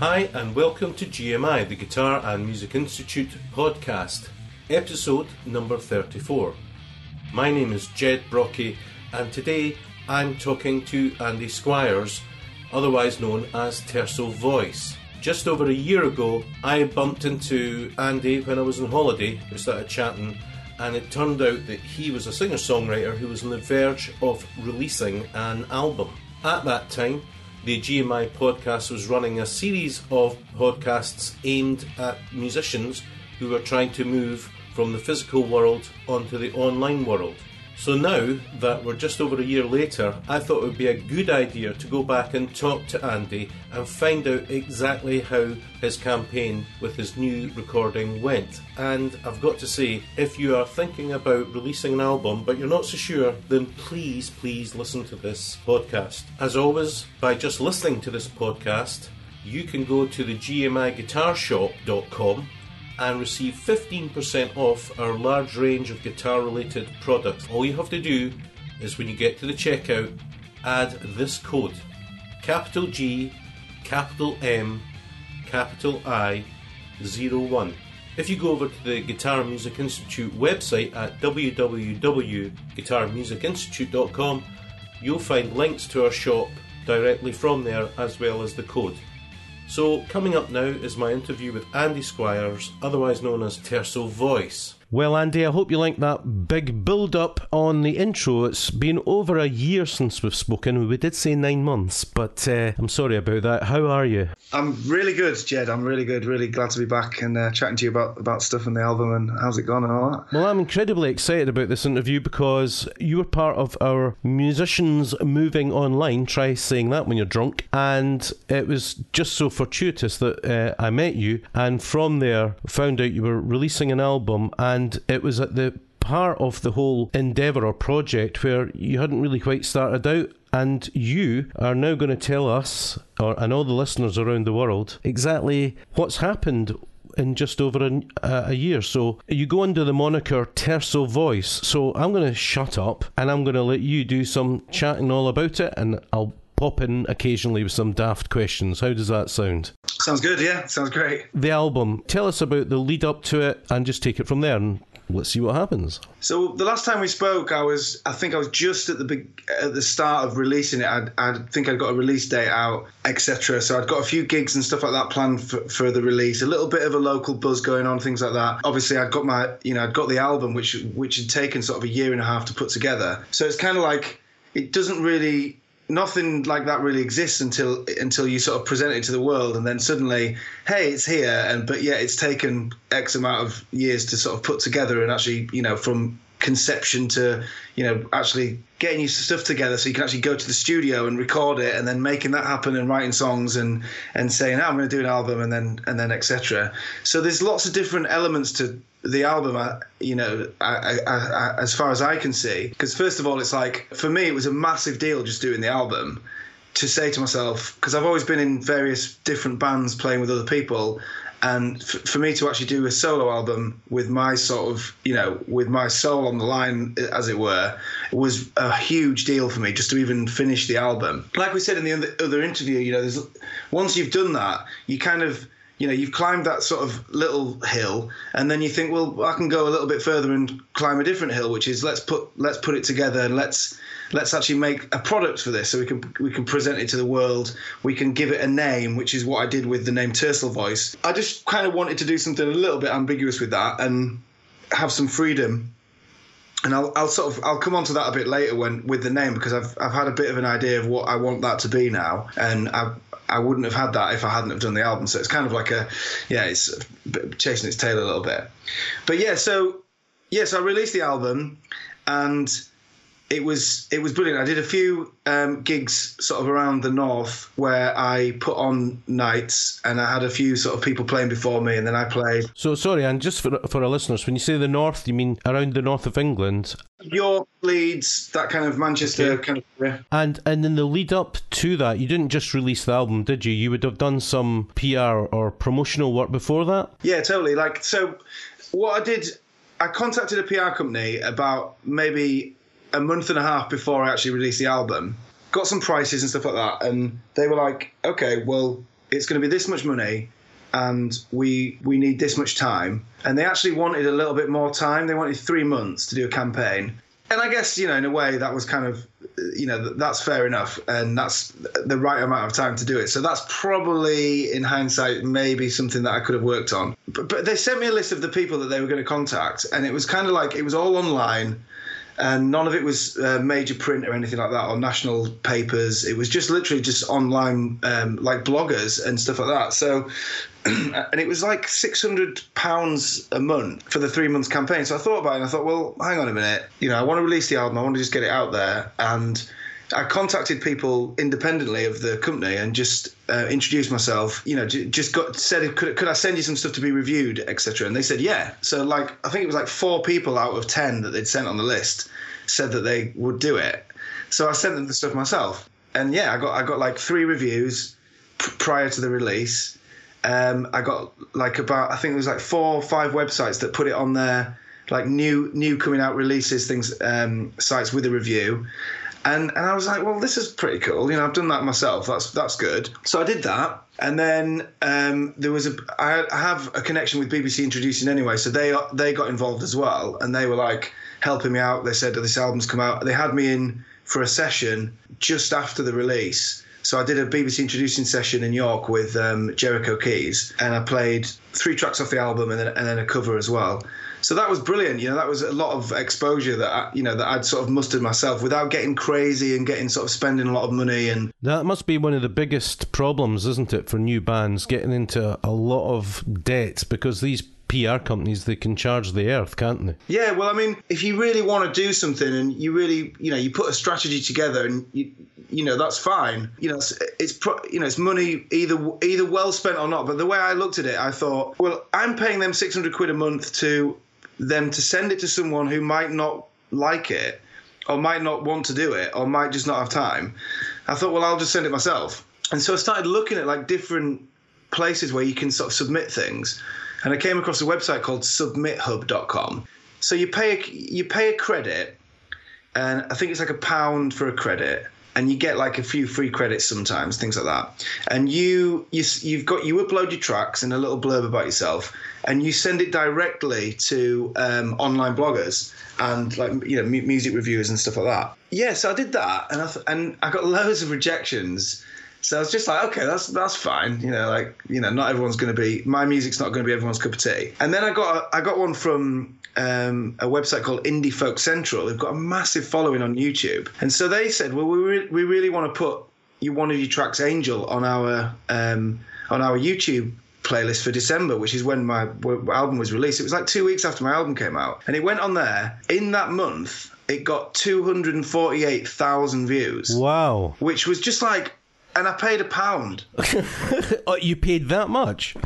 Hi, and welcome to GMI, the Guitar and Music Institute podcast, episode number 34. My name is Jed Brocky, and today I'm talking to Andy Squires, otherwise known as Terso Voice. Just over a year ago, I bumped into Andy when I was on holiday. We started chatting, and it turned out that he was a singer songwriter who was on the verge of releasing an album. At that time, the GMI podcast was running a series of podcasts aimed at musicians who were trying to move from the physical world onto the online world. So now that we're just over a year later, I thought it would be a good idea to go back and talk to Andy and find out exactly how his campaign with his new recording went. And I've got to say, if you are thinking about releasing an album but you're not so sure, then please, please listen to this podcast. As always, by just listening to this podcast, you can go to the gmiguitarshop.com and receive 15% off our large range of guitar related products. All you have to do is when you get to the checkout, add this code capital G, capital M, capital I, 01. If you go over to the Guitar Music Institute website at www.guitarmusicinstitute.com, you'll find links to our shop directly from there as well as the code. So, coming up now is my interview with Andy Squires, otherwise known as Terso Voice. Well, Andy, I hope you like that big build up on the intro. It's been over a year since we've spoken. We did say nine months, but uh, I'm sorry about that. How are you? I'm really good, Jed. I'm really good. Really glad to be back and uh, chatting to you about, about stuff in the album and how's it gone and all that. Well, I'm incredibly excited about this interview because you were part of our Musicians Moving Online. Try saying that when you're drunk. And it was just so fortuitous that uh, I met you, and from there found out you were releasing an album and and it was at the part of the whole endeavour or project where you hadn't really quite started out. And you are now going to tell us, or and all the listeners around the world, exactly what's happened in just over a, a, year. So you go under the moniker Terso Voice. So I'm going to shut up and I'm going to let you do some chatting all about it, and I'll pop in occasionally with some daft questions. How does that sound? Sounds good, yeah. Sounds great. The album. Tell us about the lead up to it and just take it from there and let's see what happens. So the last time we spoke, I was I think I was just at the big at the start of releasing it. I'd, I think I'd got a release date out, etc. So I'd got a few gigs and stuff like that planned for, for the release. A little bit of a local buzz going on, things like that. Obviously, I'd got my you know I'd got the album, which which had taken sort of a year and a half to put together. So it's kind of like it doesn't really nothing like that really exists until until you sort of present it to the world and then suddenly hey it's here and but yeah it's taken x amount of years to sort of put together and actually you know from conception to you know actually getting your stuff together so you can actually go to the studio and record it and then making that happen and writing songs and and saying oh, I'm going to do an album and then and then etc so there's lots of different elements to the album, you know, I, I, as far as I can see, because first of all, it's like for me, it was a massive deal just doing the album. To say to myself, because I've always been in various different bands playing with other people, and f- for me to actually do a solo album with my sort of, you know, with my soul on the line, as it were, was a huge deal for me just to even finish the album. Like we said in the other interview, you know, once you've done that, you kind of you know you've climbed that sort of little hill and then you think well i can go a little bit further and climb a different hill which is let's put let's put it together and let's let's actually make a product for this. So we can we can present it to the world. We can give it a name which is what i did with the name Terso voice. I just kind of wanted to do something a little bit ambiguous with that and have some freedom. And I'll, I'll sort of I'll come on to that a bit later when with the name because I've I've had a bit of an idea of what I want that to be now, and I I wouldn't have had that if I hadn't have done the album. So it's kind of like a, yeah, it's chasing its tail a little bit. But yeah, so yes, yeah, so I released the album, and it was it was brilliant. I did a few um, gigs sort of around the north where I put on nights, and I had a few sort of people playing before me, and then I played. So sorry, and just for for our listeners, when you say the north, you mean around the north of England? York, Leeds, that kind of Manchester okay. kind of area. And and in the lead up to that, you didn't just release the album, did you? You would have done some PR or promotional work before that. Yeah, totally. Like so, what I did. I contacted a PR company about maybe a month and a half before I actually released the album, got some prices and stuff like that, and they were like, "Okay, well, it's going to be this much money and we we need this much time. And they actually wanted a little bit more time. They wanted three months to do a campaign. And i guess you know in a way that was kind of you know that's fair enough and that's the right amount of time to do it. So that's probably in hindsight maybe something that i could have worked on. But, but they sent me a list of the people that they were going to contact and it was kind of like it was all online and none of it was uh, major print or anything like that or national papers. It was just literally just online um, like bloggers and stuff like that. So and it was like 600 pounds a month for the three months campaign. So i thought about it and i thought well hang on a minute. You know i want to release the album. I want to just get it out there. And I contacted people independently of the company and just uh, introduced myself. You know, just got said, could, could I send you some stuff to be reviewed, etc. And they said, yeah. So like, I think it was like four people out of ten that they'd sent on the list said that they would do it. So I sent them the stuff myself, and yeah, I got I got like three reviews p- prior to the release. Um, I got like about I think it was like four or five websites that put it on their like new new coming out releases things um, sites with a review and and I was like, well, this is pretty cool. You know, I've done that myself. That's that's good. So I did that, and then um, there was a I have a connection with BBC Introducing anyway, so they they got involved as well, and they were like helping me out. They said that this album's come out. They had me in for a session just after the release. So I did a BBC introducing session in York with um, Jericho Keys, and I played three tracks off the album and then, and then a cover as well so that was brilliant. You know, that was a lot of exposure that I, you know that I'd sort of mustered myself without getting crazy and getting sort of spending a lot of money. And that must be one of the biggest problems, isn't it, for new bands getting into a lot of debt because these PR companies they can charge the earth, can't they? Yeah, well, I mean, if you really want to do something and you really, you know, you put a strategy together and you, you know, that's fine. You know, it's, it's pro, you know, it's money either either well spent or not. But the way I looked at it, I thought, well, I'm paying them 600 quid a month to them to send it to someone who might not like it or might not want to do it or might just not have time, I thought, well, I'll just send it myself. And so I started looking at like different places where you can sort of submit things. And I came across a website called submithub.com. So you pay a, you pay a credit, and I think it's like a pound for a credit and you get like a few free credits sometimes, things like that. And you you you've got you upload your tracks and a little blurb about yourself, and you send it directly to um, online bloggers and like you know music reviewers and stuff like that. Yeah, so I did that, and I th- and I got loads of rejections. So I was just like, okay, that's that's fine. You know, like you know, not everyone's going to be my music's not going to be everyone's cup of tea. And then I got a, I got one from um, a website called Indie Folk Central. They've got a massive following on YouTube, and so they said, well, we re- we really want to put you one of your tracks, Angel, on our um, on our YouTube playlist for December, which is when my album was released. It was like two weeks after my album came out, and it went on there. In that month, it got 248,000 views. Wow. Which was just like and I paid a pound. oh, you paid that much?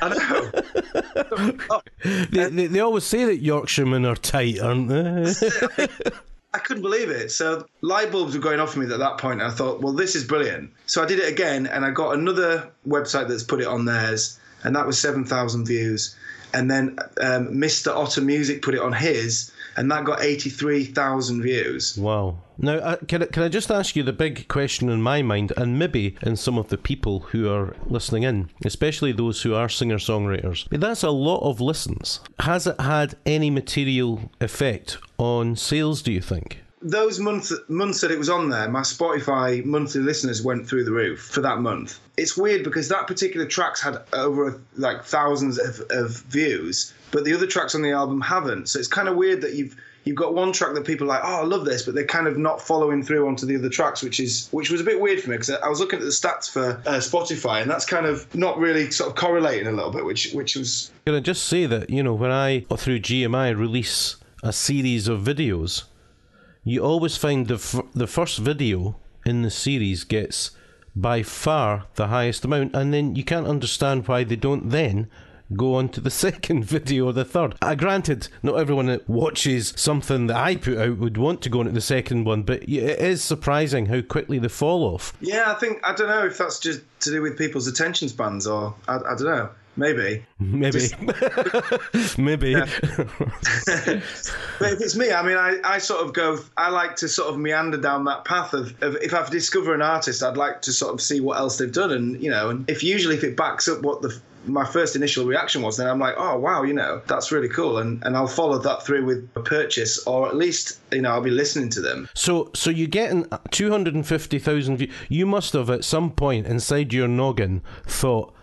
I know. they, they, they, always say that Yorkshiremen are tight, aren't they? I couldn't believe it. So light bulbs were going off for me at that point, and I thought, well, this is brilliant. So I did it again, and I got another website that's put it on theirs, and that was seven thousand views. And then um, Mr. Otter Music put it on his, and that got 83,000 views. Wow. Now, uh, can, I, can I just ask you the big question in my mind, and maybe in some of the people who are listening in, especially those who are singer songwriters? But that's a lot of listens. Has it had any material effect on sales, do you think? those months months that it was on there, my Spotify monthly listeners went through the roof for that month. It's weird because that particular track's had over like thousands of, of views, but the other tracks on the album haven't. So it's kind of weird that you've you've got one track that people are like, oh, I love this, but they're kind of not following through onto the other tracks, which is which was a bit weird for me because I was looking at the stats for uh, Spotify, and that's kind of not really sort of correlating a little bit, which which was. Can I just say that you know when I or through GMI release a series of videos you always find the f- the first video in the series gets by far the highest amount, and then you can't understand why they don't then go on to the second video or the third. Uh, granted, not everyone that watches something that I put out would want to go into the second one, but it is surprising how quickly they fall off. Yeah, I think I don't know if that's just to do with people's attention spans or I, I don't know. Maybe. Maybe. Just, Maybe. but if it's me, I mean, I, I sort of go, I like to sort of meander down that path of, of if I've discovered an artist, I'd like to sort of see what else they've done. And, you know, and if usually if it backs up what the my first initial reaction was then I'm like, oh wow, you know, that's really cool, and and I'll follow that through with a purchase, or at least you know I'll be listening to them. So so you're getting two hundred and fifty thousand views. You must have at some point inside your noggin thought,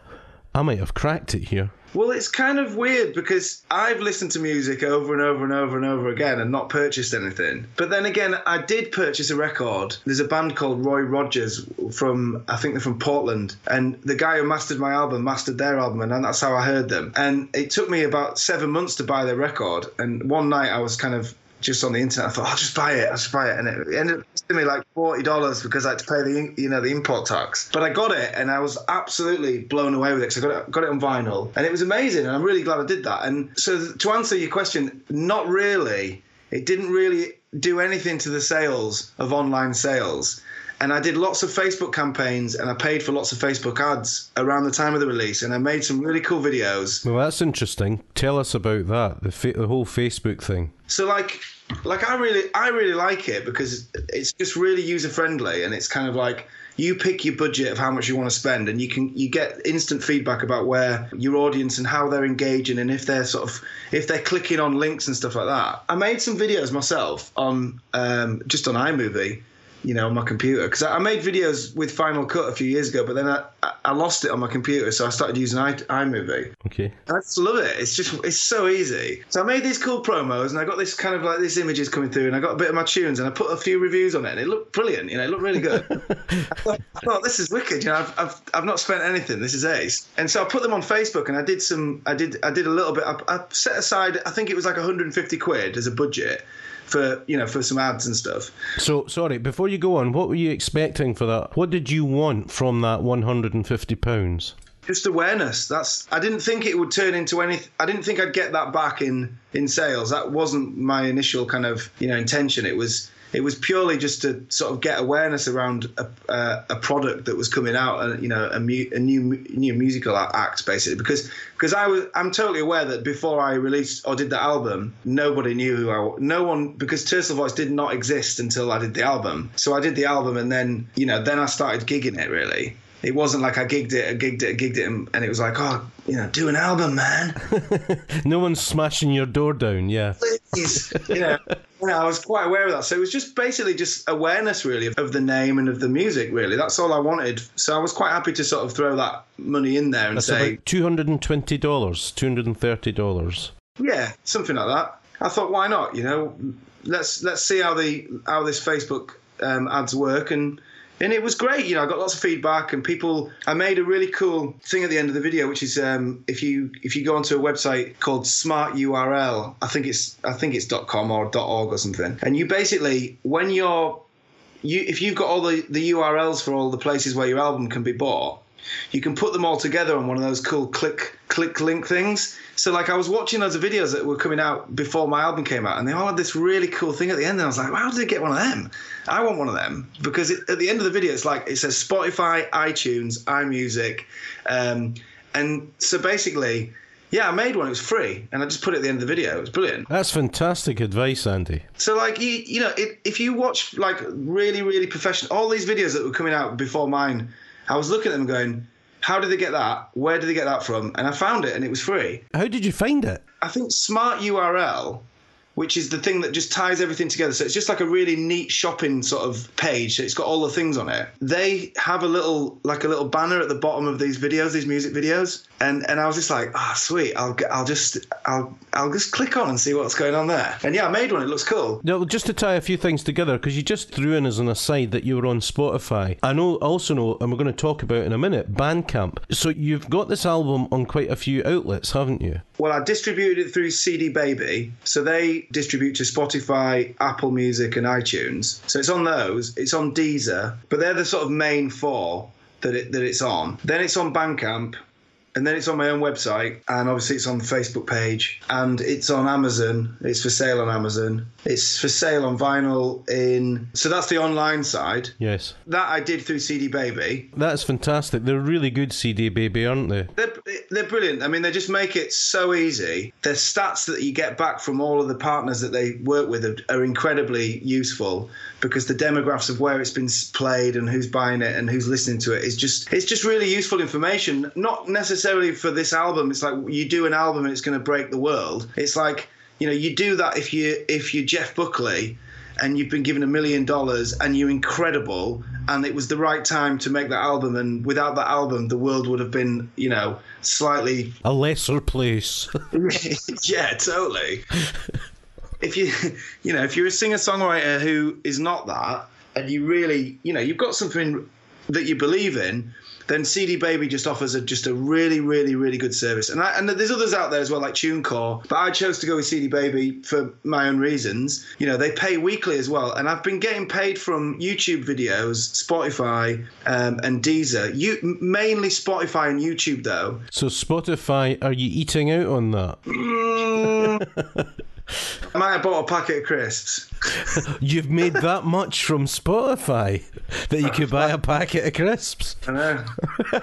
I might have cracked it here. Well, it's kind of weird because I've listened to music over and over and over and over again and not purchased anything. But then again, I did purchase a record. There's a band called Roy Rogers from, I think they're from Portland. And the guy who mastered my album mastered their album, and that's how I heard them. And it took me about seven months to buy their record. And one night I was kind of just on the internet. I thought, I'll just buy it. I'll just buy it, and it ended up costing me like forty dollars because I had to pay the you know the import tax. But I got it, and I was absolutely blown away with it because I got it got it on vinyl, and it was amazing. And I'm really glad I did that. And so to answer your question, not really. It didn't really do anything to the sales of online sales and I did lots of Facebook campaigns and I paid for lots of Facebook ads around the time of the release and I made some really cool videos. Well, that's interesting. Tell us about that, the, fa- the whole Facebook thing. So like like I really I really like it because it's just really user friendly and it's kind of like you pick your budget of how much you want to spend and you can you get instant feedback about where your audience and how they're engaging and if they're sort of if they're clicking on links and stuff like that i made some videos myself on um, just on imovie you know, on my computer because I made videos with Final Cut a few years ago, but then I, I lost it on my computer, so I started using i iMovie. Okay. I just love it. It's just it's so easy. So I made these cool promos, and I got this kind of like these images coming through, and I got a bit of my tunes, and I put a few reviews on it, and it looked brilliant. You know, it looked really good. I, thought, I, thought, this is wicked. You know, I've, I've I've not spent anything. This is ace. And so I put them on Facebook, and I did some. I did I did a little bit. I, I set aside. I think it was like 150 quid as a budget for you know for some ads and stuff. So sorry, before you go on, what were you expecting for that? What did you want from that one hundred and fifty pounds? Just awareness. That's. I didn't think it would turn into anything. I didn't think I'd get that back in in sales. That wasn't my initial kind of you know intention. It was it was purely just to sort of get awareness around a, uh, a product that was coming out, and you know, a, mu- a, new new musical act basically. Because because I was I'm totally aware that before I released or did the album, nobody knew who I no one because Tercel Voice did not exist until I did the album. So I did the album, and then you know then I started gigging it really it wasn't like I gigged it, I gigged it, I gigged it, and, it was like, oh, you know, do an album, man. no one's smashing your door down, yeah. Please, you know, I was quite aware of that. So it was just basically just awareness, really, of the name and of the music. Really, that's all I wanted. So I was quite happy to sort of throw that money in there and that's say two hundred and twenty dollars, two hundred and thirty dollars. Yeah, something like that. I thought, why not? You know, let's let's see how the how this Facebook um, ads work and and it was great. You know, I got lots of feedback, and people. I made a really cool thing at the end of the video, which is um, if you if you go onto a website called Smart URL, I think it's I think it's .com or .org or something, and you basically when you're you if you've got all the the URLs for all the places where your album can be bought, you can put them all together on one of those cool click click link things. So like I was watching those videos that were coming out before my album came out, and they all had this really cool thing at the end. And I was like, how did they get one of them? I want one of them because it, at the end of the video, it's like it says Spotify, iTunes, iMusic, um, and so basically. Yeah, I made one. It was free, and I just put it at the end of the video. It was brilliant. That's fantastic advice, Andy. So, like, you, you know, it, if you watch like really, really professional, all these videos that were coming out before mine, I was looking at them going, how did they get that? Where did they get that from? And I found it and it was free. How did you find it? I think Smart URL which is the thing that just ties everything together. So it's just like a really neat shopping sort of page. So it's got all the things on it. They have a little like a little banner at the bottom of these videos, these music videos, and and I was just like, ah, oh, sweet. I'll get, I'll just I'll I'll just click on and see what's going on there. And yeah, I made one. It looks cool. No, just to tie a few things together because you just threw in as an aside that you were on Spotify. I know also know, and we're going to talk about in a minute, Bandcamp. So you've got this album on quite a few outlets, haven't you? Well, I distributed it through CD Baby, so they distribute to Spotify, Apple Music, and iTunes. So it's on those. It's on Deezer, but they're the sort of main four that it, that it's on. Then it's on Bandcamp, and then it's on my own website, and obviously it's on the Facebook page, and it's on Amazon. It's for sale on Amazon. It's for sale on vinyl in. So that's the online side. Yes. That I did through CD Baby. That's fantastic. They're really good CD Baby, aren't they? They're, they're brilliant. I mean, they just make it so easy. The stats that you get back from all of the partners that they work with are, are incredibly useful because the demographics of where it's been played and who's buying it and who's listening to it is just it's just really useful information. Not necessarily for this album. It's like you do an album and it's going to break the world. It's like you know you do that if you if you're Jeff Buckley and you've been given a million dollars and you're incredible and it was the right time to make that album and without that album the world would have been you know slightly a lesser place. Yeah totally. If you you know if you're a singer songwriter who is not that and you really you know you've got something that you believe in then CD Baby just offers a, just a really, really, really good service. And I, and there's others out there as well, like TuneCore, but I chose to go with CD Baby for my own reasons. You know, they pay weekly as well, and I've been getting paid from YouTube videos, Spotify, um, and Deezer. You mainly Spotify and YouTube though. So Spotify, are you eating out on that? Mm. I might have bought a packet of crisps. You've made that much from Spotify that you could buy a packet of crisps. I know.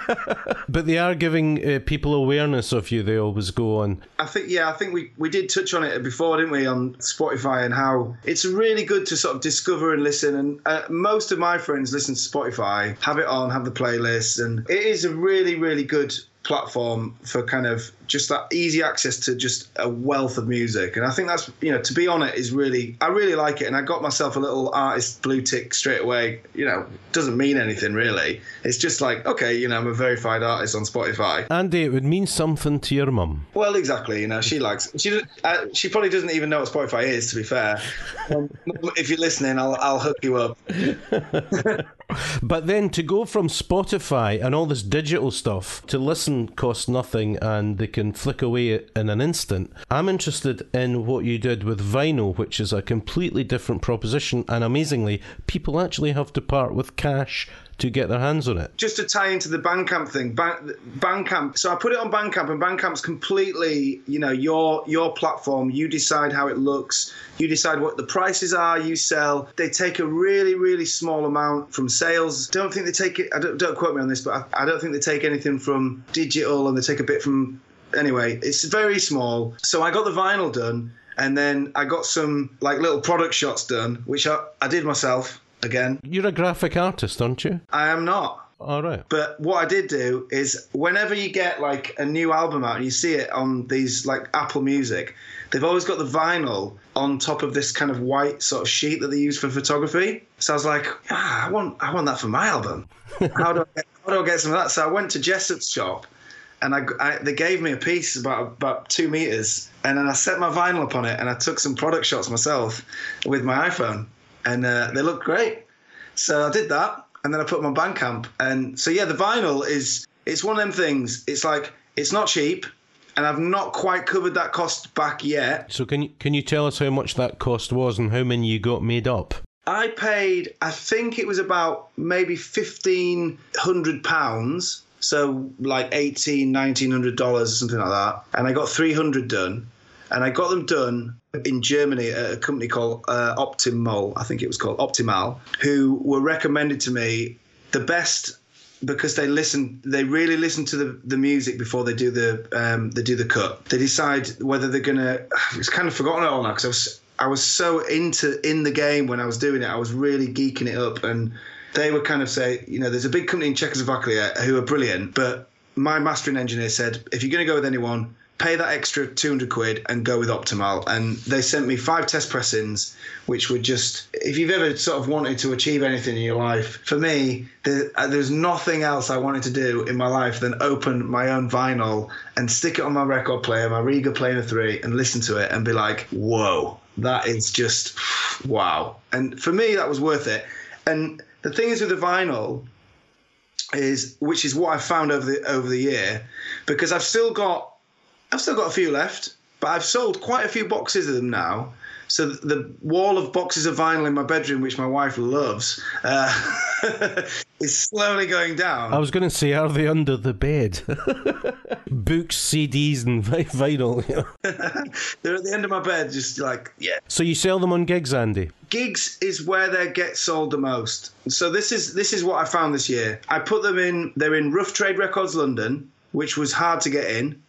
but they are giving uh, people awareness of you. They always go on. I think, yeah, I think we, we did touch on it before, didn't we, on Spotify and how it's really good to sort of discover and listen. And uh, most of my friends listen to Spotify, have it on, have the playlist, and it is a really, really good platform for kind of just that easy access to just a wealth of music. And I think that's, you know, to be on it is really, I really like it. And I got myself a little artist blue tick straight away. You know, doesn't mean anything really. It's just like, okay, you know, I'm a verified artist on Spotify. Andy, it would mean something to your mum. Well, exactly. You know, she likes, she, uh, she probably doesn't even know what Spotify is, to be fair. Um, if you're listening, I'll, I'll hook you up. but then to go from Spotify and all this digital stuff to listen costs nothing and they can flick away in an instant. I'm interested in what you did with vinyl, which is a completely different proposition, and amazingly, people actually have to part with cash to get their hands on it. Just to tie into the Bandcamp thing, Bandcamp. So I put it on Bandcamp, and Bandcamp's completely, you know, your your platform. You decide how it looks. You decide what the prices are. You sell. They take a really, really small amount from sales. Don't think they take it. I don't, don't quote me on this, but I, I don't think they take anything from digital, and they take a bit from. Anyway, it's very small. So I got the vinyl done and then I got some like little product shots done, which I, I did myself again. You're a graphic artist, aren't you? I am not. All right. But what I did do is whenever you get like a new album out and you see it on these like Apple Music, they've always got the vinyl on top of this kind of white sort of sheet that they use for photography. So I was like, ah, I want I want that for my album. How do I get, how do I get some of that? So I went to Jessops shop and I, I, they gave me a piece about about two meters, and then I set my vinyl up on it, and I took some product shots myself with my iPhone, and uh, they looked great. So I did that, and then I put them on Bandcamp, and so yeah, the vinyl is it's one of them things. It's like it's not cheap, and I've not quite covered that cost back yet. So can you can you tell us how much that cost was and how many you got made up? I paid, I think it was about maybe fifteen hundred pounds so like 18 1900 dollars something like that and i got 300 done and i got them done in germany at a company called uh, optimal i think it was called optimal who were recommended to me the best because they listen they really listen to the, the music before they do the um, they do the cut. They decide whether they're gonna it's kind of forgotten it all now because i was i was so into in the game when i was doing it i was really geeking it up. And they would kind of say, you know, there's a big company in Czechoslovakia who are brilliant, but my mastering engineer said, if you're going to go with anyone, pay that extra 200 quid and go with Optimal. And they sent me five test pressings, which were just, if you've ever sort of wanted to achieve anything in your life, for me, there, uh, there's nothing else I wanted to do in my life than open my own vinyl and stick it on my record player, my Rega Planar 3, and listen to it and be like, whoa, that is just wow. And for me, that was worth it. And the thing is with the vinyl is which is what I've found over the over the year because I've still got I've still got a few left, but I've sold quite a few boxes of them now. So the wall of boxes of vinyl in my bedroom, which my wife loves, uh, is slowly going down. I was going to say, are they under the bed? Books, CDs, and vinyl. You know? They're at the end of my bed, just like yeah. So you sell them on gigs, Andy? Gigs is where they get sold the most. So this is this is what I found this year. I put them in. They're in Rough Trade Records London, which was hard to get in.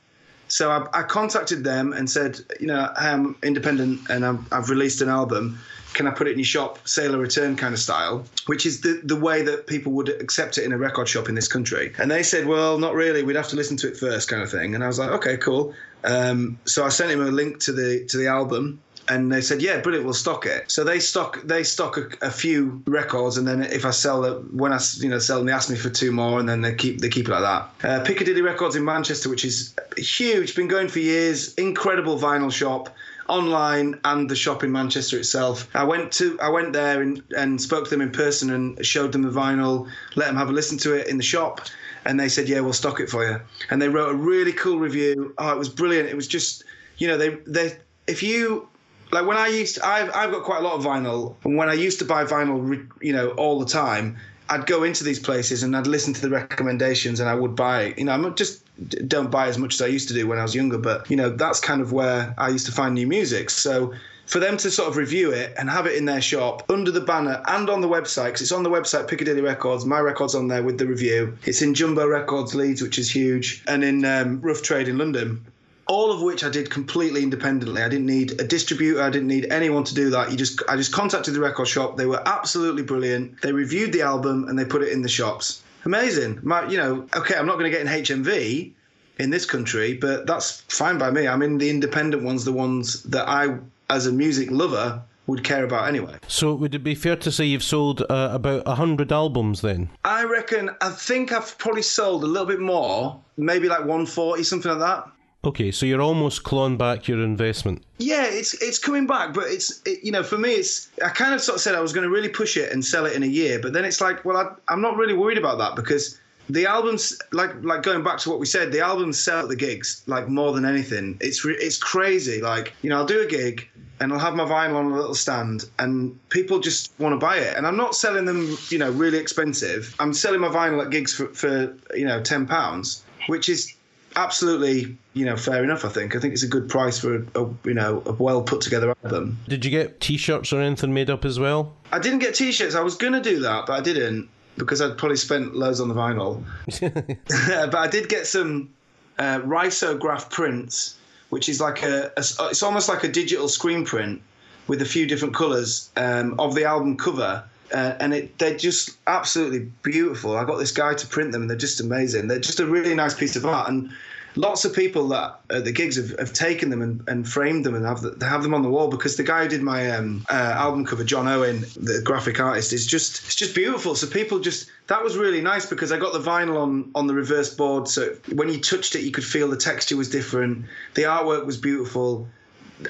So I, I contacted them and said, you know, I'm independent and i I've released an album can I put it in your shop, sale or return kind of style, which is the, the way that people would accept it in a record shop in this country. And they said, well, not really. We'd have to listen to it first, kind of thing. And I was like, okay, cool. Um, so I sent him a link to the to the album. And they said, "Yeah, brilliant. We'll stock it." So they stock they stock a, a few records, and then if I sell it, when I you know sell them, they ask me for two more, and then they keep they keep it like that. Uh, Piccadilly Records in Manchester, which is huge, been going for years, incredible vinyl shop online and the shop in Manchester itself. I went to I went there and, and spoke to them in person and showed them the vinyl, let them have a listen to it in the shop, and they said, "Yeah, we'll stock it for you." And they wrote a really cool review. Oh, it was brilliant. It was just, you know, they they if you like when I used to, I've I've got quite a lot of vinyl, and when I used to buy vinyl, you know, all the time, I'd go into these places and I'd listen to the recommendations and I would buy. You know, I'm just don't buy as much as I used to do when I was younger, but you know, that's kind of where I used to find new music. So for them to sort of review it and have it in their shop under the banner and on the website, because it's on the website Piccadilly Records, my record's on there with the review. It's in Jumbo Records Leeds, which is huge, and in um, Rough Trade in London all of which I did completely independently. I didn't need a distributor. I didn't need anyone to do that. You just, I just contacted the record shop. They were absolutely brilliant. They reviewed the album and they put it in the shops. Amazing. My, you know, okay, I'm not going to get in HMV in this country, but that's fine by me. I mean, the independent ones, the ones that I, as a music lover, would care about anyway. So would it be fair to say you've sold uh, about hundred albums then? I reckon. I think I've probably sold a little bit more, maybe like 140, something like that. Okay, so you're almost clawing back your investment. Yeah, it's it's coming back, but it's it, you know for me it's I kind of sort of said I was going to really push it and sell it in a year, but then it's like well I, I'm not really worried about that because the albums like like going back to what we said the albums sell at the gigs like more than anything. It's re- it's crazy. Like you know I'll do a gig and I'll have my vinyl on a little stand and people just want to buy it. And I'm not selling them you know really expensive. I'm selling my vinyl at gigs for, for you know 10 pounds which is absolutely, you know, fair enough. I think. I think it's a good price for a, a you know a well put together album. Did you get T-shirts or anything made up as well? I didn't get T-shirts. I was gonna do that, but I didn't because I'd probably spent loads on the vinyl. but I did get some uh, risograph prints, which is like a, a, it's almost like a digital screen print with a few different colours um, of the album cover. Uh, and it, they're just absolutely beautiful. I got this guy to print them, and they're just amazing. They're just a really nice piece of art, and lots of people that at the gigs have, have taken them and, and framed them and have the, have them on the wall because the guy who did my um, uh, album cover, John Owen, the graphic artist, is just it's just beautiful. So people just that was really nice because I got the vinyl on on the reverse board, so when you touched it, you could feel the texture was different. The artwork was beautiful.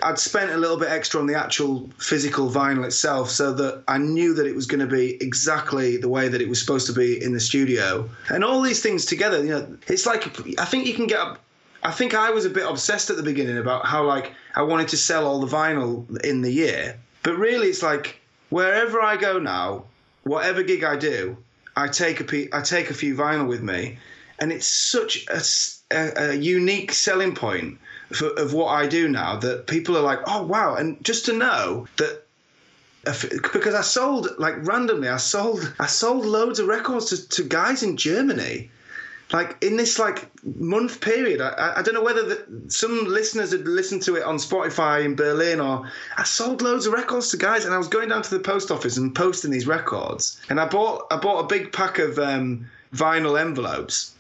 I'd spent a little bit extra on the actual physical vinyl itself so that I knew that it was going to be exactly the way that it was supposed to be in the studio. And all these things together, you know, it's like I think you can get I think I was a bit obsessed at the beginning about how like I wanted to sell all the vinyl in the year. But really it's like wherever I go now, whatever gig I do, I take a I take a few vinyl with me and it's such a, a, a unique selling point for, of what I do now that people are like, oh wow, and just to know that because I sold like randomly, I sold I sold loads of records to, to guys in Germany, like in this like month period. I, I don't know whether the, some listeners had listened to it on Spotify in Berlin or I sold loads of records to guys, and I was going down to the post office and posting these records, and I bought I bought a big pack of um, vinyl envelopes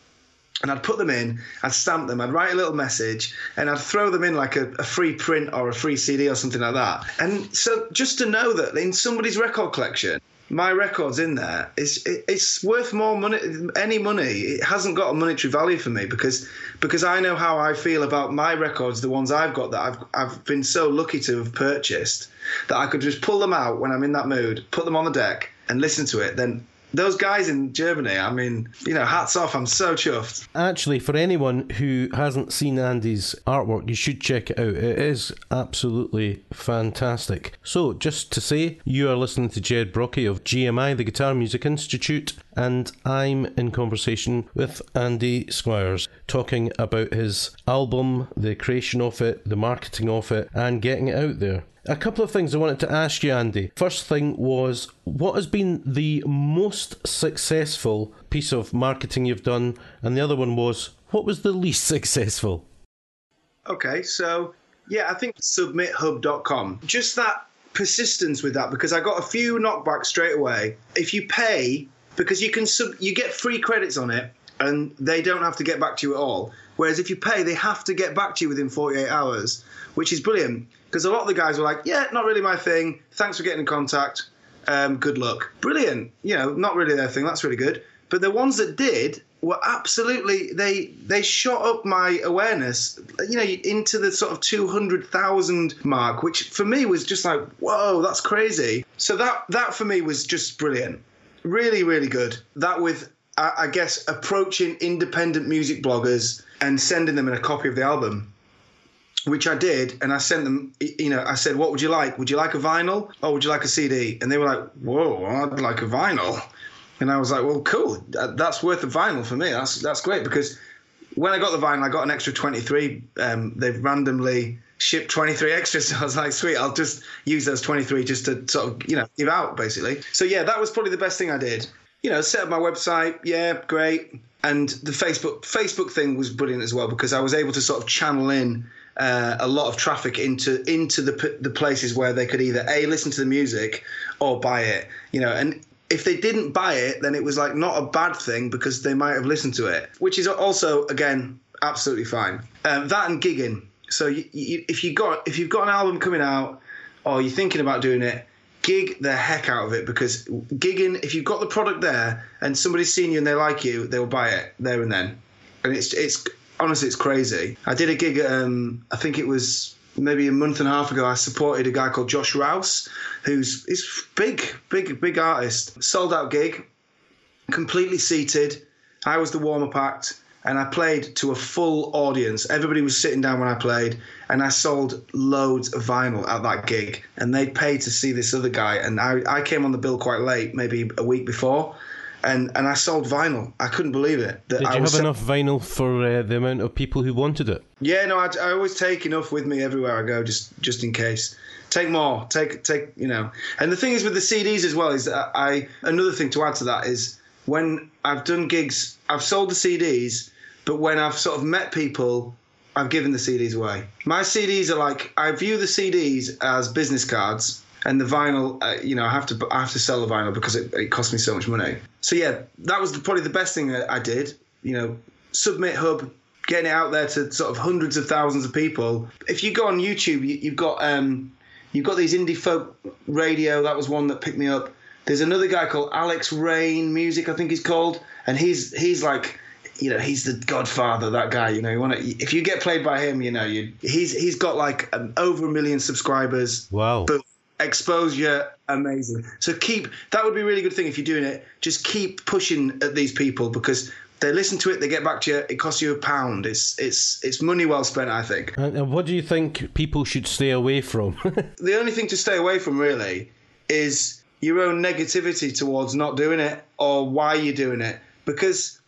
and I'd put them in, I'd stamp them, I'd write a little message, and I'd throw them in like a, a, free print or a free CD or something like that. And so just to know that in somebody's record collection, my record's in there, it's, it, it's worth more money, any money. It hasn't got a monetary value for me because because I know how I feel about my records, the ones I've got that I've, I've been so lucky to have purchased, that I could just pull them out when I'm in that mood, put them on the deck and listen to it, then those guys in Germany, I mean, you know, hats off. I'm so chuffed. Actually, for anyone who hasn't seen Andy's artwork, you should check it out. It is absolutely fantastic. So, just to say, you are listening to Jed Brockie of GMI, the Guitar Music Institute, and I'm in conversation with Andy Squires, talking about his album, the creation of it, the marketing of it, and getting it out there. A couple of things I wanted to ask you, Andy. First thing was, what has been the most successful piece of marketing you've done? And the other one was, what was the least successful? Okay, so yeah, I think submithub.com. Just that persistence with that because I got a few knockbacks straight away. If you pay, because you can sub, you get free credits on it, and they don't have to get back to you at all. Whereas if you pay, they have to get back to you within 48 hours, which is brilliant because a lot of the guys were like, "Yeah, not really my thing. Thanks for getting in contact. Um, good luck." Brilliant. You know, not really their thing. That's really good. But the ones that did were absolutely they they shot up my awareness you know into the sort of 200,000 mark which for me was just like whoa that's crazy so that that for me was just brilliant really really good that with I, I guess approaching independent music bloggers and sending them in a copy of the album which I did, and I sent them. You know, I said, "What would you like? Would you like a vinyl, or would you like a CD?" And they were like, "Whoa, I'd like a vinyl." And I was like, "Well, cool. That's worth a vinyl for me. That's that's great because when I got the vinyl, I got an extra 23. Um, they've randomly shipped 23 extras. So I was like, sweet, I'll just use those 23 just to sort of, you know, give out basically. So yeah, that was probably the best thing I did. You know, set up my website. Yeah, great. And the Facebook Facebook thing was brilliant as well because I was able to sort of channel in uh, a lot of traffic into into the the places where they could either a listen to the music or buy it. You know, and if they didn't buy it, then it was like not a bad thing because they might have listened to it, which is also again absolutely fine. Um, that and gigging. So you, you, if you got if you've got an album coming out or you're thinking about doing it, gig the heck out of it because gigging if you've got the product there and somebody's seen you and they like you, they'll buy it there and then. And it's it's honestly, it's crazy. I did a gig. Um, I think it was maybe a month and a half ago. I supported a guy called Josh Rouse, who's is big, big, big artist. Sold out gig, completely seated. I was the warm up act. And I played to a full audience. Everybody was sitting down when I played, and I sold loads of vinyl at that gig. And they paid to see this other guy. And I, I came on the bill quite late, maybe a week before and and I sold vinyl. I couldn't believe it. Did I you have enough vinyl for uh, the amount of people who wanted it? Yeah, no, I, I, always take enough with me everywhere I go, just just in case. Take more. Take take you know. And the thing is with the CDs as well is that I another thing to add to that is when I've done gigs, I've sold the CDs, but when I've sort of met people. I've given the CDs away. My CDs are like I view the CDs as business cards and the vinyl, uh, you know, I have to I have to sell the vinyl because it, it costs me so much money. So yeah, that was the, probably the best thing I did. You know, Submit Hub, getting it out there to sort of hundreds of thousands of people. If you go on YouTube, you, have got um, you've got these indie folk radio. That was one that picked me up. There's another guy called Alex Rain Music, I think he's called, and he's he's like you know he's the godfather that guy you know you want to if you get played by him you know you he's he's got like um, over a million subscribers wow but exposure amazing. So keep that would be a really good thing if you're doing it. Just keep pushing at these people because they listen to it they get back to you it costs you a pound. It's it's it's money well spent i think. And what do you think people should stay away from? The only thing to stay away from really is your own negativity towards not doing it or why you're doing it. Because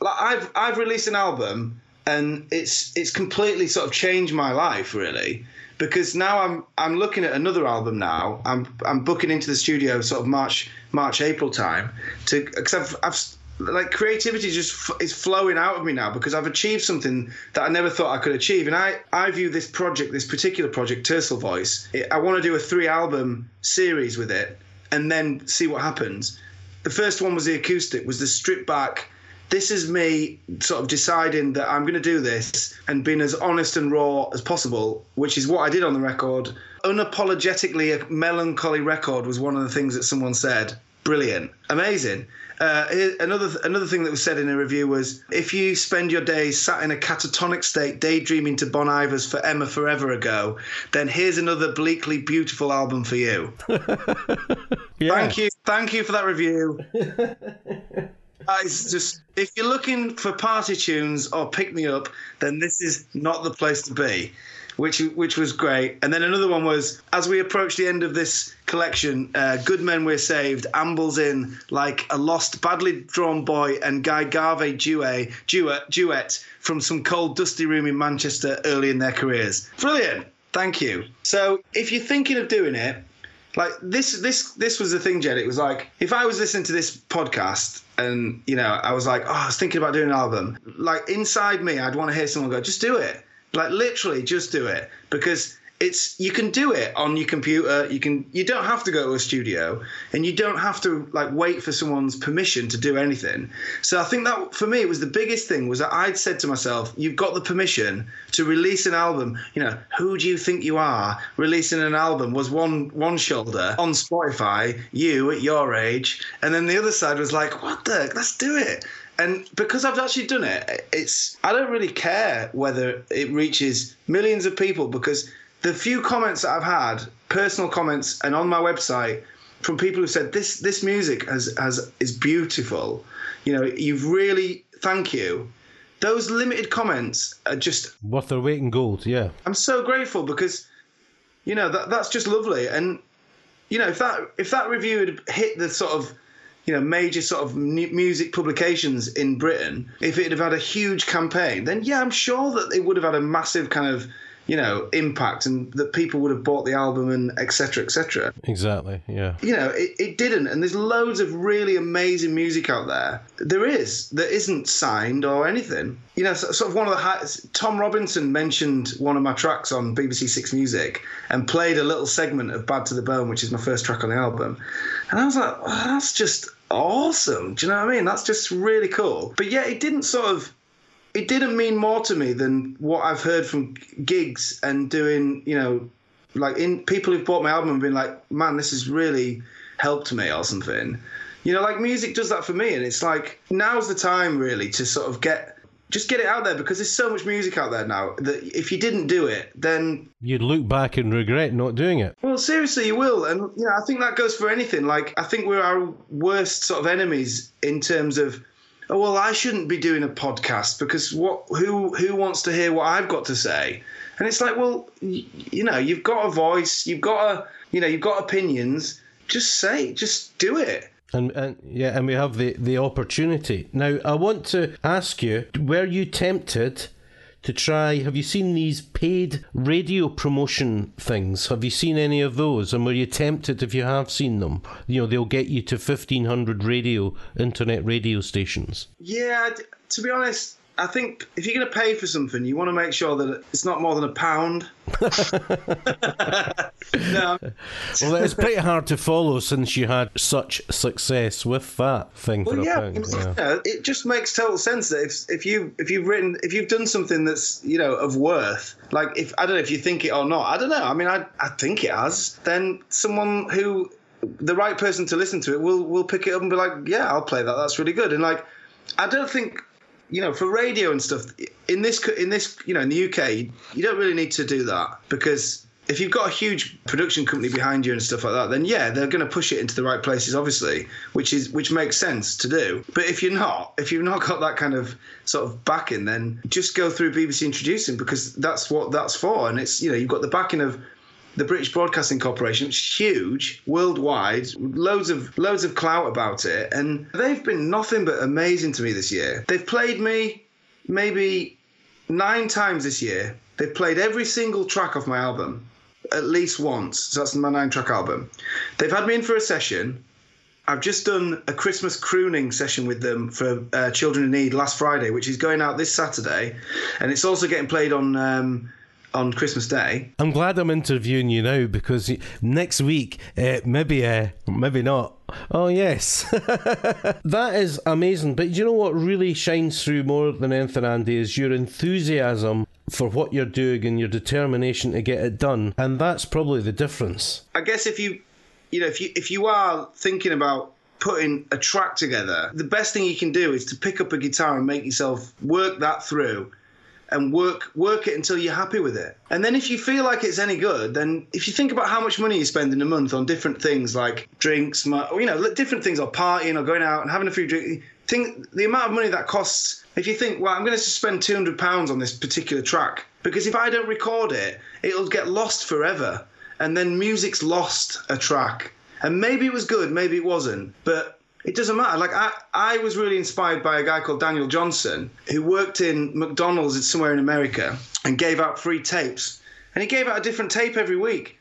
like i've i've released an album and it's it's completely sort of changed my life really because now I'm I'm looking at another album now. I'm I'm booking into the studio sort of March March April time to because I've I've like creativity just f- is flowing out of me now because I've achieved something that I never thought I could achieve. And I I view this project, this particular project, Tercel Voice. It, I want to do a three album series with it and then see what happens. The first one was the acoustic, was the stripped back this is me sort of deciding that I'm going to do this and being as honest and raw as possible, which is what I did on the record. Unapologetically, a melancholy record was one of the things that someone said. brilliant, amazing. Uh, another another thing that was said in a review was if you spend your days sat in a catatonic state daydreaming to Bon Iver's for Emma forever ago, then here's another bleakly beautiful album for you. yeah. Thank you, thank you for that review. It's just if you're looking for party tunes or pick me up, then this is not the place to be which which was great. And then another one was as we approach the end of this collection, uh, "Good Men We're Saved" ambles in like a lost, badly drawn boy and Guy Garvey duet, duet, duet from some cold, dusty room in Manchester early in their careers. Brilliant. Thank you. So if you're thinking of doing it, like this this this was the thing jed. It was like if i was listening to this podcast and you know i was like oh i was thinking about doing an album. Like inside me i'd want to hear someone go just do it. Like literally, just do it. Because it's you can do it on your computer. You can you don't have to go to a studio and you don't have to like wait for someone's permission to do anything. So i think that for me it was the biggest thing was that i'd said to myself you've got the permission to release an album. You know who do you think you are releasing an album? was one one shoulder on spotify you at your age. And then the other side was like what the let's do it. And because I've actually done it, it's I don't really care whether it reaches millions of people because the few comments that I've had, personal comments, and on my website from people who said this this music has has is beautiful. You know, you've really thank you. Those limited comments are just worth their weight in gold. Yeah, I'm so grateful because you know that that's just lovely. And you know, if that if that review had hit the sort of you know major sort of music publications in Britain, if it had had a huge campaign, then yeah, I'm sure that it would have had a massive kind of you know impact and that people would have bought the album and etc etc exactly yeah you know it, it didn't and there's loads of really amazing music out there there is that isn't signed or anything you know sort of one of the highs tom robinson mentioned one of my tracks on bbc six music and played a little segment of bad to the bone which is my first track on the album and i was like oh, that's just awesome. Do you know what I mean? That's just really cool. But yeah, it didn't sort of it didn't mean more to me than what I've heard from gigs and doing, you know, like in people who've bought my album and been like, man, this has really helped me or something. You know, like music does that for me, and it's like now's the time really to sort of get just get it out there because there's so much music out there now that if you didn't do it, then you'd look back and regret not doing it. Well, seriously, you will, and you know, I think that goes for anything. Like, I think we're our worst sort of enemies in terms of, oh well, I shouldn't be doing a podcast because what? Who who wants to hear what I've got to say? And it's like, well, you, you know, you've got a voice, you've got a, you know, you've got opinions. Just say, just do it. And, and yeah, and we have the, the opportunity. Now, I want to ask you were you tempted to try? Have you seen these paid radio promotion things? Have you seen any of those? And were you tempted if you have seen them? You know, they'll get you to 1,500 radio, internet radio stations. Yeah, to be honest, I think if you're going to pay for something, you want to make sure that it's not more than a pound. no. Well, it's pretty hard to follow since you had such success with that thing well, for yeah, a pound. Yeah. it just makes total sense that if if you if you've written if you've done something that's you know of worth, like if I don't know if you think it or not, I don't know. I mean, I I think it has. Then someone who the right person to listen to it will will pick it up and be like, yeah, I'll play that. That's really good. And like, I don't think you know, for radio and stuff in this in this you know in the UK, you don't really need to do that because if you've got a huge production company behind you and stuff like that, then yeah, they're going to push it into the right places, obviously, which is which makes sense to do. But if you're not, if you've not got that kind of sort of backing, then just go through BBC Introducing because that's what that's for, and it's you know you've got the backing of the British Broadcasting Corporation, which is huge worldwide, loads of loads of clout about it, and they've been nothing but amazing to me this year. They've played me maybe nine times this year. They've played every single track of my album at least once. So that's my nine track album. They've had me in for a session. I've just done a Christmas crooning session with them for uh, Children in Need last Friday, which is going out this Saturday, and it's also getting played on um, on Christmas Day. I'm glad I'm interviewing you now because next week, uh, maybe, uh, maybe not. Oh yes, that is amazing. But you know what really shines through more than anything, Andy, is your enthusiasm for what you're doing and your determination to get it done, and that's probably the difference. I guess if you, you know, if you if you are thinking about putting a track together, the best thing you can do is to pick up a guitar and make yourself work that through and work work it until you're happy with it. And then if you feel like it's any good, then if you think about how much money you spend in a month on different things like drinks, you know, different things or partying or going out and having a few drinks, think the amount of money that costs. If you think, well, I'm going to spend 200 pounds on this particular track because if I don't record it, it'll get lost forever. And then music's lost a track. And maybe it was good, maybe it wasn't, but it doesn't matter. Like I, I was really inspired by a guy called Daniel Johnston who worked in McDonald's somewhere in America and gave out free tapes. And he gave out a different tape every week.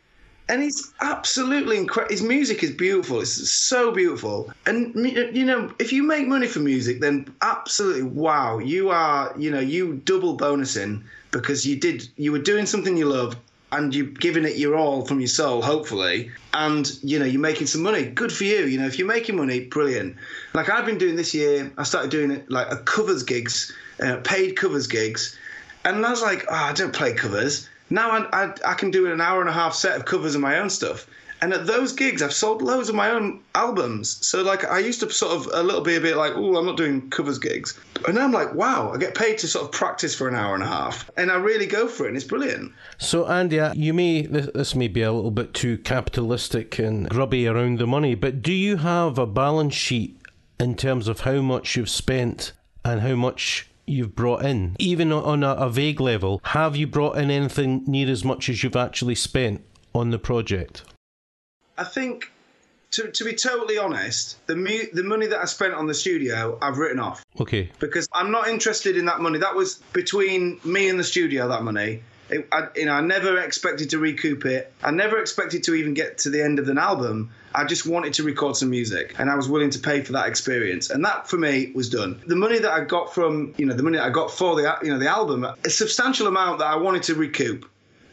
And he's absolutely incredible. His music is beautiful. It's so beautiful. And you know, if you make money for music, then absolutely wow, you are, you know, you double bonusing because you did, you were doing something you love and you're giving it your all from your soul, hopefully, and you know you're making some money. Good for you. You know, if you're making money, brilliant. Like I've been doing this year, I started doing it like a covers gigs, uh, paid covers gigs, and I was like, oh, I don't play covers. Now I, I, I can do an hour and a half set of covers of my own stuff. And at those gigs, I've sold loads of my own albums. So like, I used to sort of a little bit a bit like, oh, I'm not doing covers gigs. And now I'm like, wow, I get paid to sort of practice for an hour and a half, and I really go for it, and it's brilliant. So Andy, uh, you may this, may be a little bit too capitalistic and grubby around the money, but do you have a balance sheet in terms of how much you've spent and how much you've brought in, even on a, a, vague level, have you brought in anything near as much as you've actually spent on the project? I think to, to be totally honest, the mu- the money that I spent on the studio, I've written off. Okay. Because I'm not interested in that money. That was between me and the studio. That money. It, I, you know, I never expected to recoup it. I never expected to even get to the end of an album. I just wanted to record some music, and I was willing to pay for that experience. And that, for me, was done. The money that I got from, you know, the money that I got for the, you know, the album, a substantial amount that I wanted to recoup,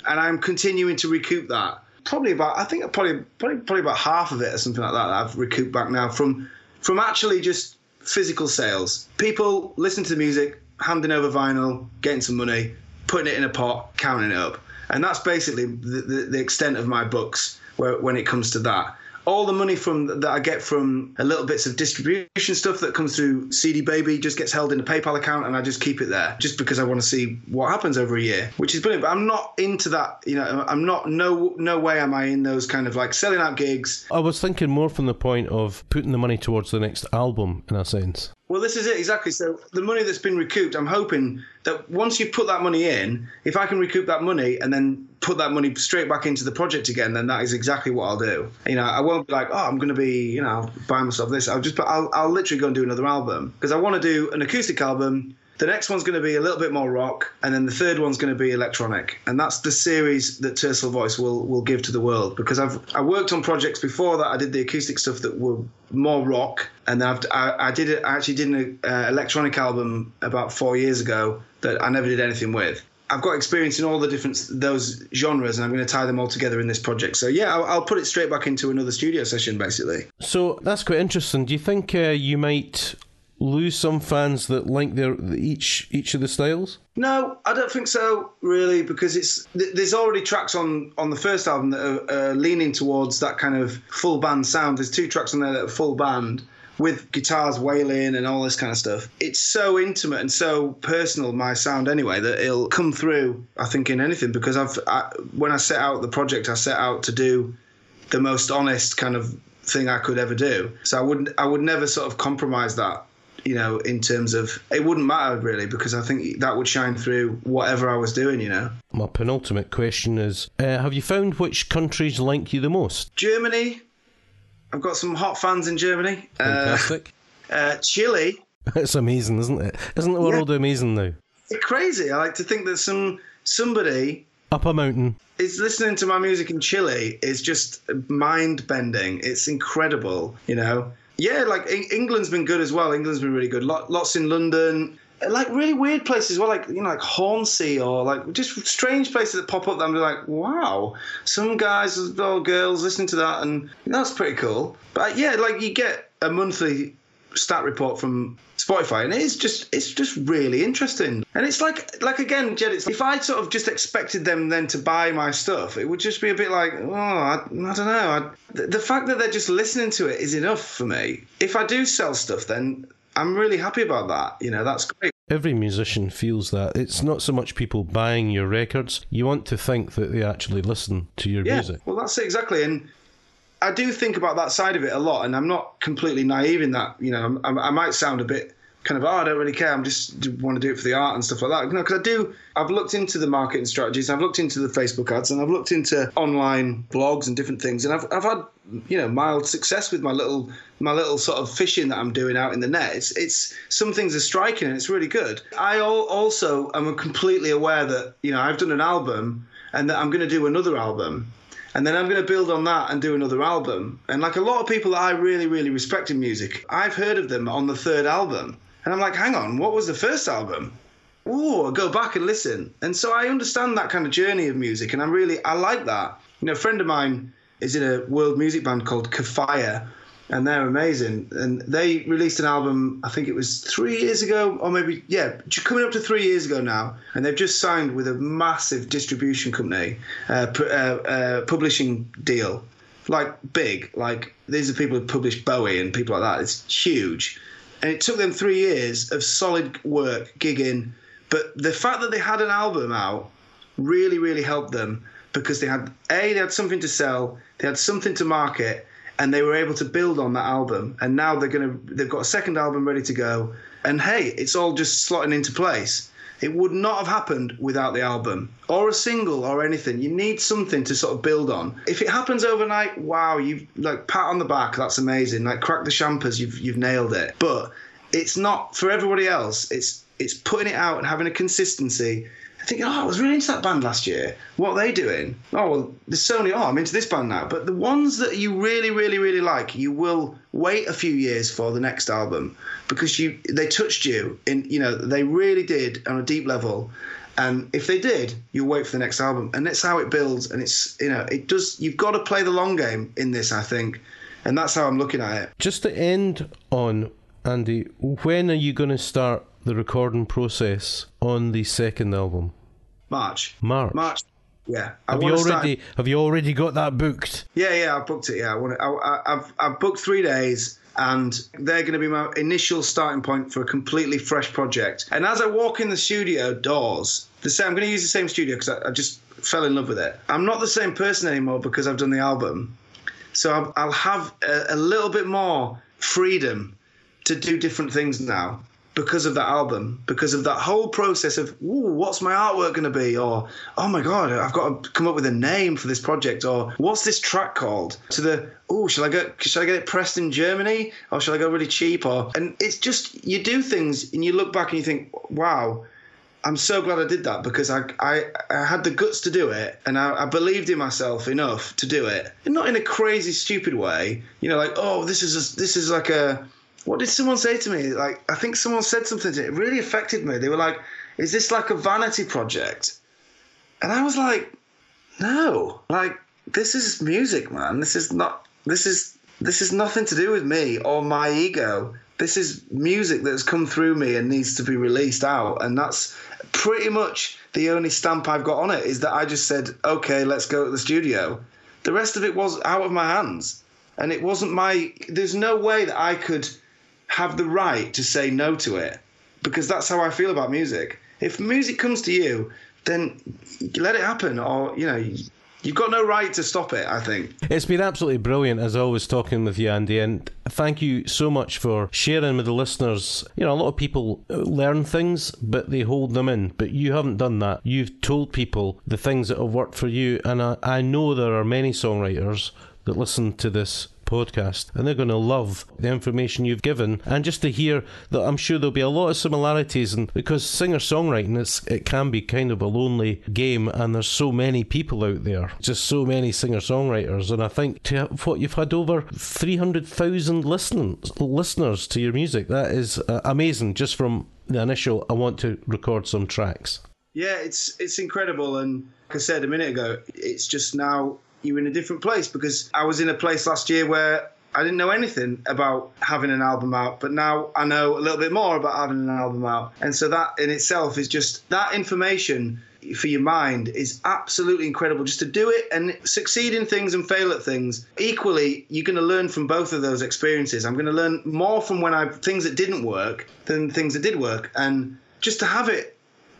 and I'm continuing to recoup that probably about I think probably probably probably about half of it or something like that, that I've recouped back now from from actually just physical sales. People listening to the music, handing over vinyl, getting some money, putting it in a pot, counting it up, and that's basically the, the, the extent of my books where, when it comes to that all the money from that I get from a little bits of distribution stuff that comes through CD Baby just gets held in a PayPal account, and I just keep it there just because I want to see what happens over a year, which is brilliant. But I'm not into that. You know, I'm not. No, no way am I in those kind of like selling out gigs. I was thinking more from the point of putting the money towards the next album, in a sense. Well, this is it exactly. So the money that's been recouped, I'm hoping that once you put that money in, if I can recoup that money and then put that money straight back into the project again, then that is exactly what I'll do. You know, I won't be like, oh, I'm going to be, you know, buying myself this. I'll just, I'll, I'll literally go and do another album because I want to do an acoustic album the next one's going to be a little bit more rock, and then the third one's going to be electronic, and that's the series that Tercel Voice will will give to the world. Because I've I worked on projects before that I did the acoustic stuff that were more rock, and I've, I, I did it. I actually did an uh, electronic album about four years ago that I never did anything with. I've got experience in all the different those genres, and I'm going to tie them all together in this project. So yeah, I'll, I'll put it straight back into another studio session, basically. So that's quite interesting. Do you think uh, you might lose some fans that like their each each of the styles? No, I don't think so. Really, because it's there's already tracks on on the first album that are uh, leaning towards that kind of full band sound. There's two tracks on there that are full band with guitars wailing and all this kind of stuff. It's so intimate and so personal, my sound anyway, that it'll come through. I think in anything because I've I, when I set out the project, I set out to do the most honest kind of thing I could ever do. So I wouldn't I would never sort of compromise that you know, in terms of it wouldn't matter really because I think that would shine through whatever I was doing, you know. My penultimate question is uh, Have you found which countries like you the most? Germany. I've got some hot fans in Germany. Uh, Fantastic. Uh, uh, Chile. it's amazing, isn't it? Isn't the world yeah. amazing now? It's crazy. I like to think that some somebody up a mountain is listening to my music in Chile is just mind bending. It's incredible, you know. Yeah, like England's been good as well. England's been really good. Lots in London, like really weird places well, like you know, like Hornsey or like just strange places that pop up. That I'm like, wow, some guys or girls listening to that, and that's pretty cool. But uh, yeah, like you get a monthly stat report from Spotify, and it's just it's just really interesting. And it's like like again, Jed, it's if I sort of just expected them then to buy my stuff, it would just be a bit like, oh, I, I don't know. I, the, the fact that they're just listening to it is enough for me. If I do sell stuff, then I'm really happy about that. You know, that's great. Every musician feels that. It's not so much people buying your records. You want to think that they actually listen to your yeah, music. Well, that's it exactly. And I do think about that side of it a lot, and I'm not completely naive in that. You know, I, I might sound a bit kind of, oh, I don't really care. I'm just want to do it for the art and stuff like that. Because I do. I've looked into the marketing strategies. I've looked into the Facebook ads, and I've looked into online blogs and different things, and I've I've had you know mild success with my little my little sort of fishing that I'm doing out in the net. It's it's some things are striking and it's really good. I also am completely aware that you know I've done an album and that I'm going to do another album and then I'm going to build on that and do another album. And like a lot of people that I really, really respect in music, I've heard of them on the third album. And I'm like, hang on, what was the first album? Oh, go back and listen. And so I understand that kind of journey of music, and I'm really, I like that. You know, a friend of mine is in a world music band called Kafire, and they're amazing. And they released an album, I think it was three years ago, or maybe, yeah, coming up to three years ago now. And they've just signed with a massive distribution company, uh, uh, uh, publishing deal. Like big, like these are people who published Bowie and people like that. It's huge. And it took them three years of solid work, gigging. But the fact that they had an album out really, really helped them because they had A, they had something to sell, they had something to market, and they were able to build on that album. And now they're gonna they've got a second album ready to go. And hey, it's all just slotting into place. It would not have happened without the album or a single or anything. You need something to sort of build on. If it happens overnight, wow, you've like pat on the back, that's amazing. Like crack the champers, you've you've nailed it. But it's not for everybody else. It's it's putting it out and having a consistency thinking, oh, I was really into that band last year. What are they doing? Oh, well, there's Sony. Oh, I'm into this band now. But the ones that you really, really, really like, you will wait a few years for the next album because you they touched you in, you know, they really did on a deep level. And if they did, you'll wait for the next album. And that's how it builds. And it's, you know, it does, you've got to play the long game in this, I think. And that's how I'm looking at it. Just to end on, Andy, when are you going to start the recording process on the second album? March. March. March. Yeah. I have you already start... have you already got that booked? Yeah, yeah, I've booked it. Yeah, I want. I, I've I've booked three days. And they're going to be my initial starting point for a completely fresh project. And as I walk in the studio doors, the same, I'm going to use the same studio because I, I just fell in love with it. I'm not the same person anymore because I've done the album. So I'll, I'll have a, a little bit more freedom to do different things now because of that album, because of that whole process of, ooh, what's my artwork going to be? Or, oh my God, I've got to come up with a name for this project. Or, what's this track called? To the, oh, shall I get, shall I get it pressed in Germany? Or shall I go really cheap? Or, and it's just, you do things and you look back and you think, wow, I'm so glad I did that because I, I, I had the guts to do it and I, I, believed in myself enough to do it. And not in a crazy, stupid way. You know, like, oh, this is a, this is like a what did someone say to me? Like, I think someone said something to it. it really affected me. They were like, "Is this like a vanity project?" And I was like, "No, like this is music, man. This is not. This is this is nothing to do with me or my ego. This is music that's come through me and needs to be released out. And that's pretty much the only stamp I've got on it is that I just said, okay, let's go to the studio. The rest of it was out of my hands. And it wasn't my, there's no way that I could have the right to say no to it because that's how I feel about music. If music comes to you, then let it happen, or you know, you've got no right to stop it. I think it's been absolutely brilliant as always talking with you, Andy, and thank you so much for sharing with the listeners. You know, a lot of people uh, learn things, but they hold them in. But you haven't done that. You've told people the things that have worked for you, and I, I know there are many songwriters that listen to this podcast and they're going to love the information you've given and just to hear that I'm sure there'll be a lot of similarities and because singer songwriting it's, it can be kind of a lonely game and there's so many people out there just so many singer songwriters and I think to what you've had over 300,000 listeners listeners to your music that is uh, amazing just from the initial I want to record some tracks. Yeah it's it's incredible and like I said a minute ago it's just now you're in a different place because I was in a place last year where I didn't know anything about having an album out, but now I know a little bit more about having an album out. And so that in itself is just that information for your mind is absolutely incredible. Just to do it and succeed in things and fail at things equally you're going to learn from both of those experiences. I'm going to learn more from when i things that didn't work than things that did work. And just to have it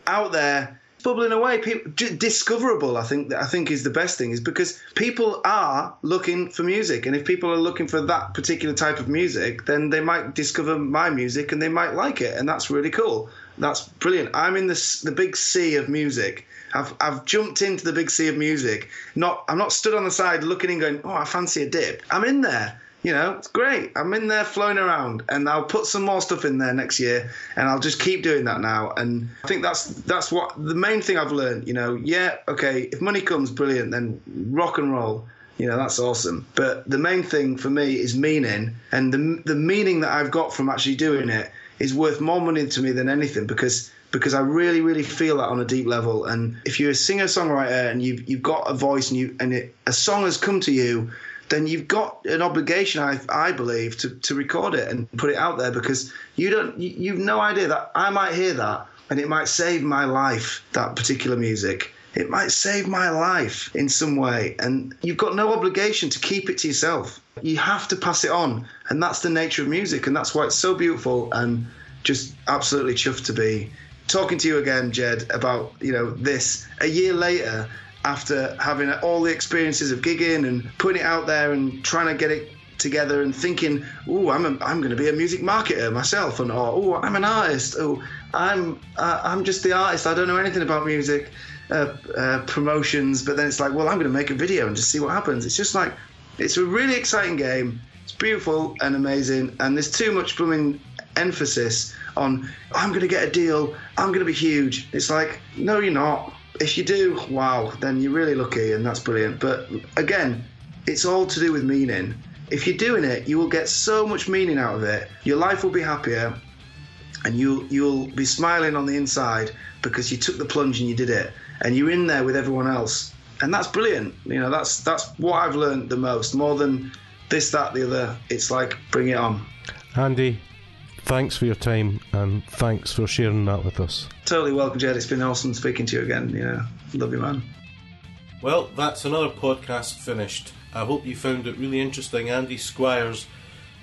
out there bubbling away. People discoverable i think i think is the best thing is because people are looking for music and if people are looking for that particular type of music then they might discover my music and they might like it and that's really cool. That's brilliant. I'm in this the big sea of music. I've, I've jumped into the big sea of music. Not i'm not stood on the side looking and going oh i fancy a dip. I'm in there you know, it's great. I'm in there flowing around, and I'll put some more stuff in there next year, and I'll just keep doing that now. And I think that's that's what the main thing I've learned. You know, yeah, okay, if money comes, brilliant, then rock and roll. You know, that's awesome. But the main thing for me is meaning, and the the meaning that I've got from actually doing it is worth more money to me than anything because because I really, really feel that on a deep level. And if you're a singer songwriter and you've you've got a voice and you and it, a song has come to you then you've got an obligation, I, I believe, to, to record it and put it out there because you don't, you, you've no idea that I might hear that and it might save my life, that particular music. It might save my life in some way. And you've got no obligation to keep it to yourself. You have to pass it on. And that's the nature of music. And that's why it's so beautiful and just absolutely chuffed to be talking to you again, Jed, about, you know, this a year later after having all the experiences of gigging and putting it out there and trying to get it together and thinking, oh, I'm, a, I'm going to be a music marketer myself, and or oh, I'm an artist, oh, I'm uh, I'm just the artist. I don't know anything about music uh, uh, promotions. But then it's like, well, I'm going to make a video and just see what happens. It's just like, it's a really exciting game. It's beautiful and amazing, and there's too much blooming emphasis on I'm going to get a deal. I'm going to be huge. It's like, no, you're not if you do, wow, then you're really lucky and that's brilliant. But again, it's all to do with meaning. If you're doing it, you will get so much meaning out of it. Your life will be happier and you you'll be smiling on the inside because you took the plunge and you did it and you're in there with everyone else. And that's brilliant. You know, that's that's what I've learned the most, more than this, that, the other. It's like bring it on. Andy, thanks for your time and thanks for sharing that with us. Totally welcome, Jed. It's been awesome speaking to you again. Yeah, love you, man. Well, that's another podcast finished. I hope you found it really interesting. Andy Squires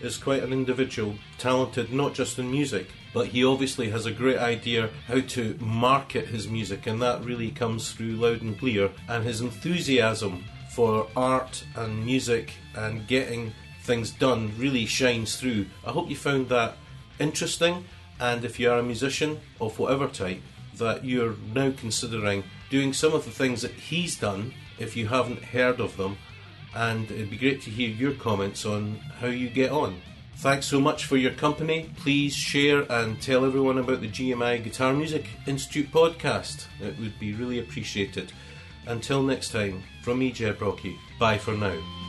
is quite an individual, talented not just in music, but he obviously has a great idea how to market his music, and that really comes through loud and clear. And his enthusiasm for art and music and getting things done really shines through. I hope you found that interesting, and if you are a musician of whatever type, that you're now considering doing some of the things that he's done if you haven't heard of them, and it'd be great to hear your comments on how you get on. Thanks so much for your company. Please share and tell everyone about the GMI Guitar Music Institute podcast. It would be really appreciated. Until next time, from me, Jed Rocky, bye for now.